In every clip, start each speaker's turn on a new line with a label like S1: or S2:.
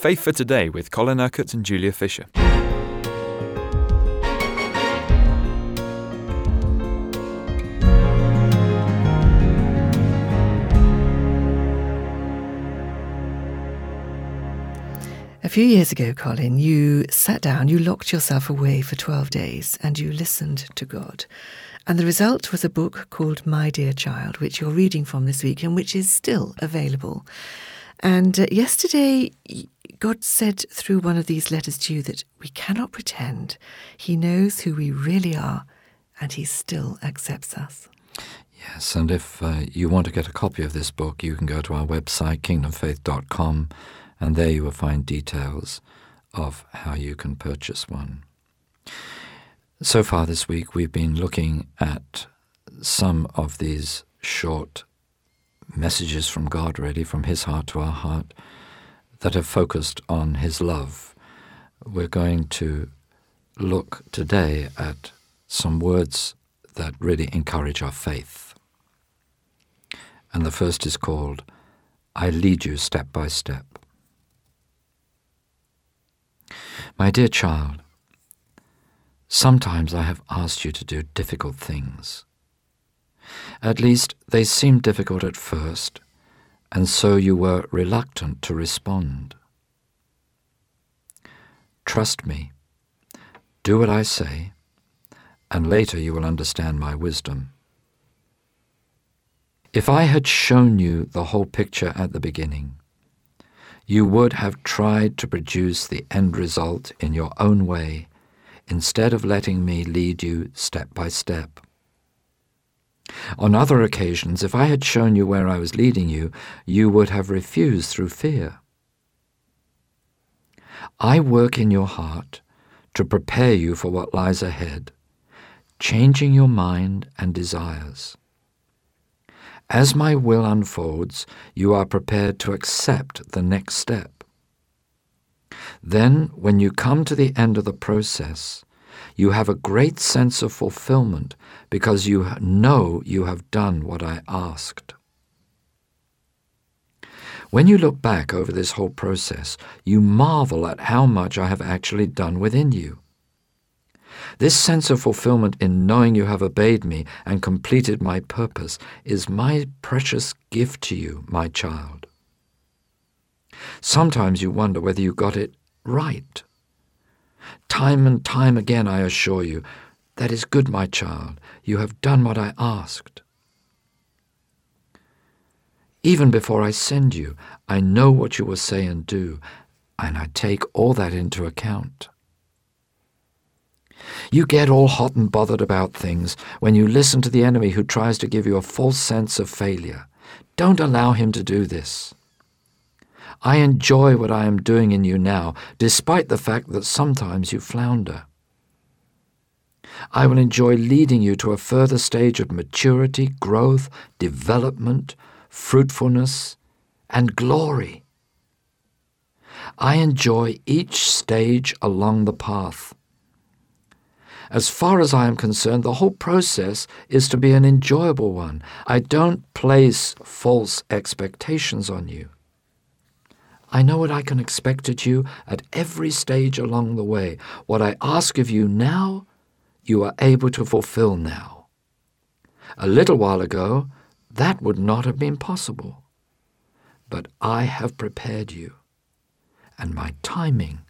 S1: Faith for Today with Colin Urquhart and Julia Fisher.
S2: A few years ago, Colin, you sat down, you locked yourself away for 12 days, and you listened to God. And the result was a book called My Dear Child, which you're reading from this week and which is still available. And uh, yesterday, God said through one of these letters to you that we cannot pretend. He knows who we really are, and He still accepts us.
S3: Yes, and if uh, you want to get a copy of this book, you can go to our website, kingdomfaith.com, and there you will find details of how you can purchase one. So far this week, we've been looking at some of these short messages from God, really, from His heart to our heart, that have focused on His love. We're going to look today at some words that really encourage our faith. And the first is called, I lead you step by step. My dear child, sometimes I have asked you to do difficult things. At least they seemed difficult at first, and so you were reluctant to respond. Trust me, do what I say, and later you will understand my wisdom. If I had shown you the whole picture at the beginning, you would have tried to produce the end result in your own way instead of letting me lead you step by step. On other occasions, if I had shown you where I was leading you, you would have refused through fear. I work in your heart to prepare you for what lies ahead, changing your mind and desires. As my will unfolds, you are prepared to accept the next step. Then, when you come to the end of the process, you have a great sense of fulfillment because you know you have done what I asked. When you look back over this whole process, you marvel at how much I have actually done within you. This sense of fulfillment in knowing you have obeyed me and completed my purpose is my precious gift to you, my child. Sometimes you wonder whether you got it right. Time and time again I assure you, that is good, my child. You have done what I asked. Even before I send you, I know what you will say and do, and I take all that into account. You get all hot and bothered about things when you listen to the enemy who tries to give you a false sense of failure. Don't allow him to do this. I enjoy what I am doing in you now, despite the fact that sometimes you flounder. I will enjoy leading you to a further stage of maturity, growth, development, fruitfulness, and glory. I enjoy each stage along the path. As far as I am concerned, the whole process is to be an enjoyable one. I don't place false expectations on you. I know what I can expect at you at every stage along the way. What I ask of you now, you are able to fulfill now. A little while ago, that would not have been possible. But I have prepared you, and my timing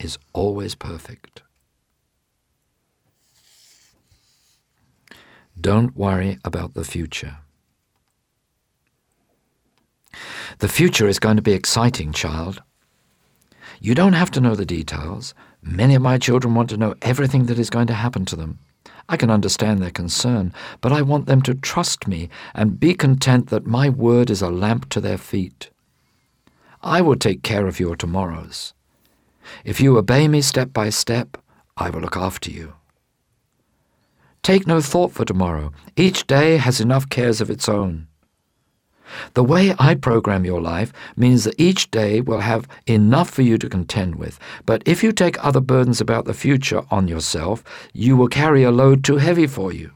S3: is always perfect. Don't worry about the future. The future is going to be exciting, child. You don't have to know the details. Many of my children want to know everything that is going to happen to them. I can understand their concern, but I want them to trust me and be content that my word is a lamp to their feet. I will take care of your tomorrows. If you obey me step by step, I will look after you. Take no thought for tomorrow. Each day has enough cares of its own. The way I program your life means that each day will have enough for you to contend with. But if you take other burdens about the future on yourself, you will carry a load too heavy for you.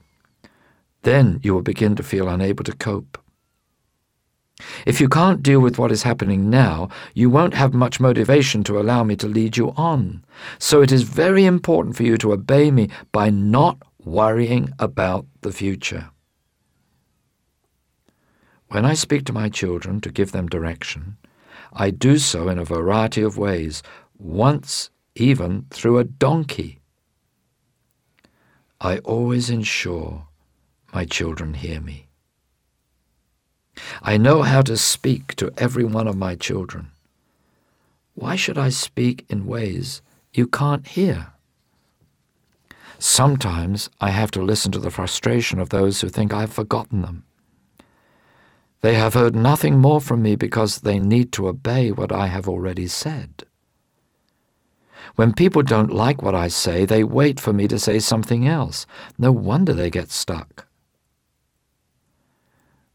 S3: Then you will begin to feel unable to cope. If you can't deal with what is happening now, you won't have much motivation to allow me to lead you on. So it is very important for you to obey me by not worrying about the future. When I speak to my children to give them direction, I do so in a variety of ways, once even through a donkey. I always ensure my children hear me. I know how to speak to every one of my children. Why should I speak in ways you can't hear? Sometimes I have to listen to the frustration of those who think I've forgotten them. They have heard nothing more from me because they need to obey what I have already said. When people don't like what I say, they wait for me to say something else. No wonder they get stuck.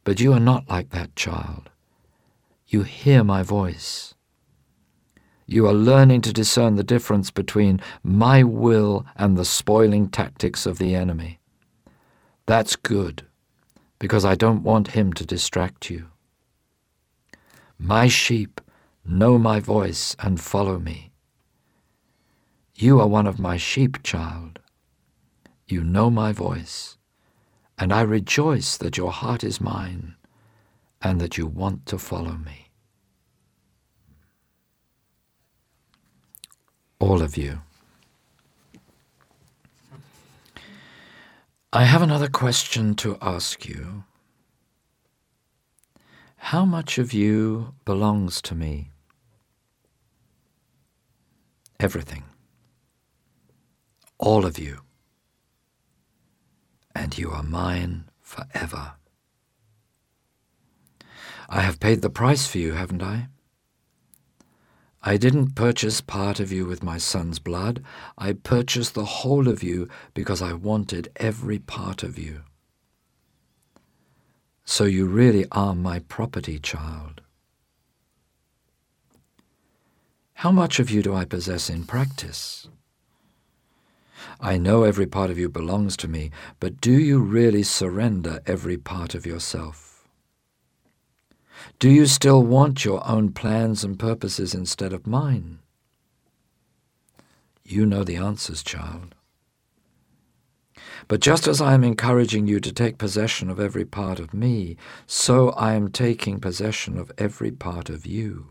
S3: But you are not like that child. You hear my voice. You are learning to discern the difference between my will and the spoiling tactics of the enemy. That's good, because I don't want him to distract you. My sheep know my voice and follow me. You are one of my sheep, child. You know my voice and I rejoice that your heart is mine and that you want to follow me. All of you. I have another question to ask you. How much of you belongs to me? Everything. All of you and you are mine forever. I have paid the price for you, haven't I? I didn't purchase part of you with my son's blood. I purchased the whole of you because I wanted every part of you. So you really are my property, child. How much of you do I possess in practice? I know every part of you belongs to me, but do you really surrender every part of yourself? Do you still want your own plans and purposes instead of mine? You know the answers, child. But just as I am encouraging you to take possession of every part of me, so I am taking possession of every part of you.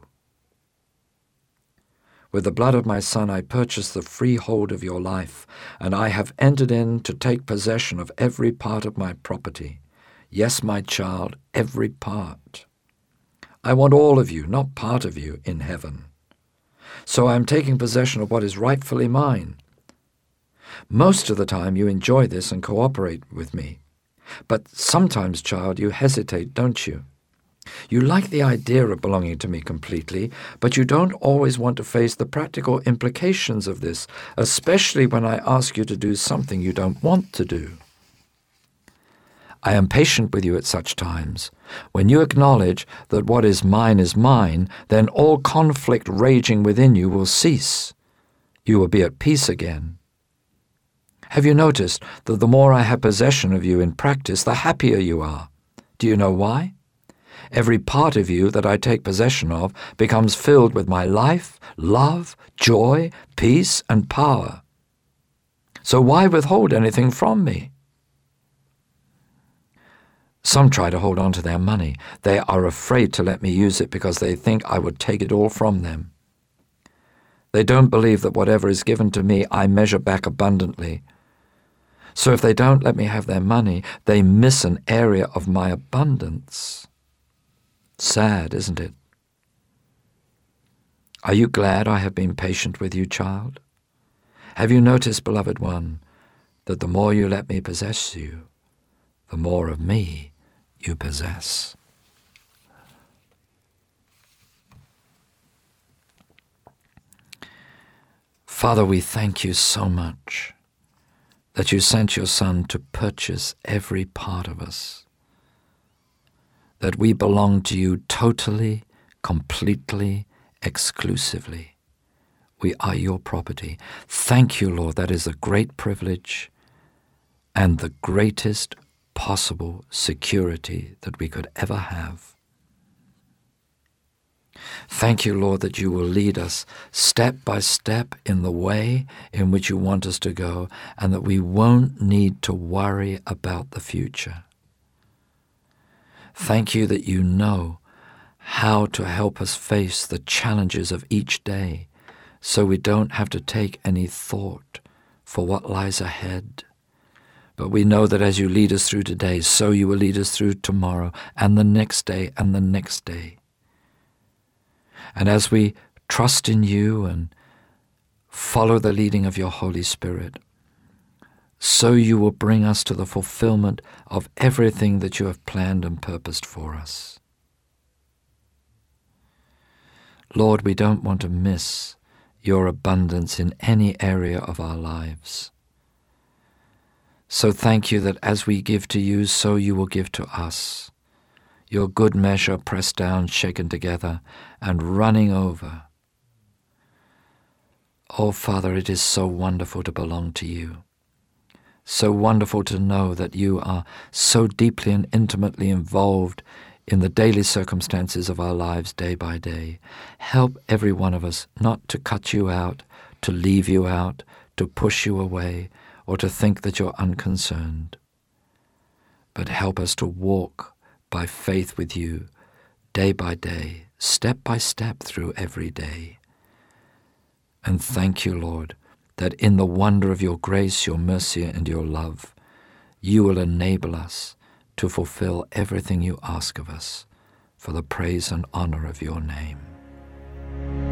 S3: With the blood of my Son I purchased the freehold of your life, and I have entered in to take possession of every part of my property. Yes, my child, every part. I want all of you, not part of you, in heaven. So I am taking possession of what is rightfully mine. Most of the time you enjoy this and cooperate with me. But sometimes, child, you hesitate, don't you? You like the idea of belonging to me completely, but you don't always want to face the practical implications of this, especially when I ask you to do something you don't want to do. I am patient with you at such times. When you acknowledge that what is mine is mine, then all conflict raging within you will cease. You will be at peace again. Have you noticed that the more I have possession of you in practice, the happier you are? Do you know why? Every part of you that I take possession of becomes filled with my life, love, joy, peace, and power. So why withhold anything from me? Some try to hold on to their money. They are afraid to let me use it because they think I would take it all from them. They don't believe that whatever is given to me I measure back abundantly. So if they don't let me have their money, they miss an area of my abundance. Sad, isn't it? Are you glad I have been patient with you, child? Have you noticed, beloved one, that the more you let me possess you, the more of me you possess? Father, we thank you so much that you sent your Son to purchase every part of us that we belong to you totally, completely, exclusively. We are your property. Thank you, Lord. That is a great privilege and the greatest possible security that we could ever have. Thank you, Lord, that you will lead us step by step in the way in which you want us to go, and that we won't need to worry about the future. Thank you that you know how to help us face the challenges of each day so we don't have to take any thought for what lies ahead. But we know that as you lead us through today, so you will lead us through tomorrow and the next day and the next day. And as we trust in you and follow the leading of your Holy Spirit, so you will bring us to the fulfillment of everything that you have planned and purposed for us. Lord, we don't want to miss your abundance in any area of our lives. So thank you that as we give to you, so you will give to us. Your good measure pressed down, shaken together, and running over. Oh, Father, it is so wonderful to belong to you. So wonderful to know that you are so deeply and intimately involved in the daily circumstances of our lives day by day. Help every one of us not to cut you out, to leave you out, to push you away, or to think that you're unconcerned. But help us to walk by faith with you day by day, step by step through every day. And thank you, Lord, that in the wonder of your grace, your mercy, and your love, you will enable us to fulfill everything you ask of us for the praise and honor of your name.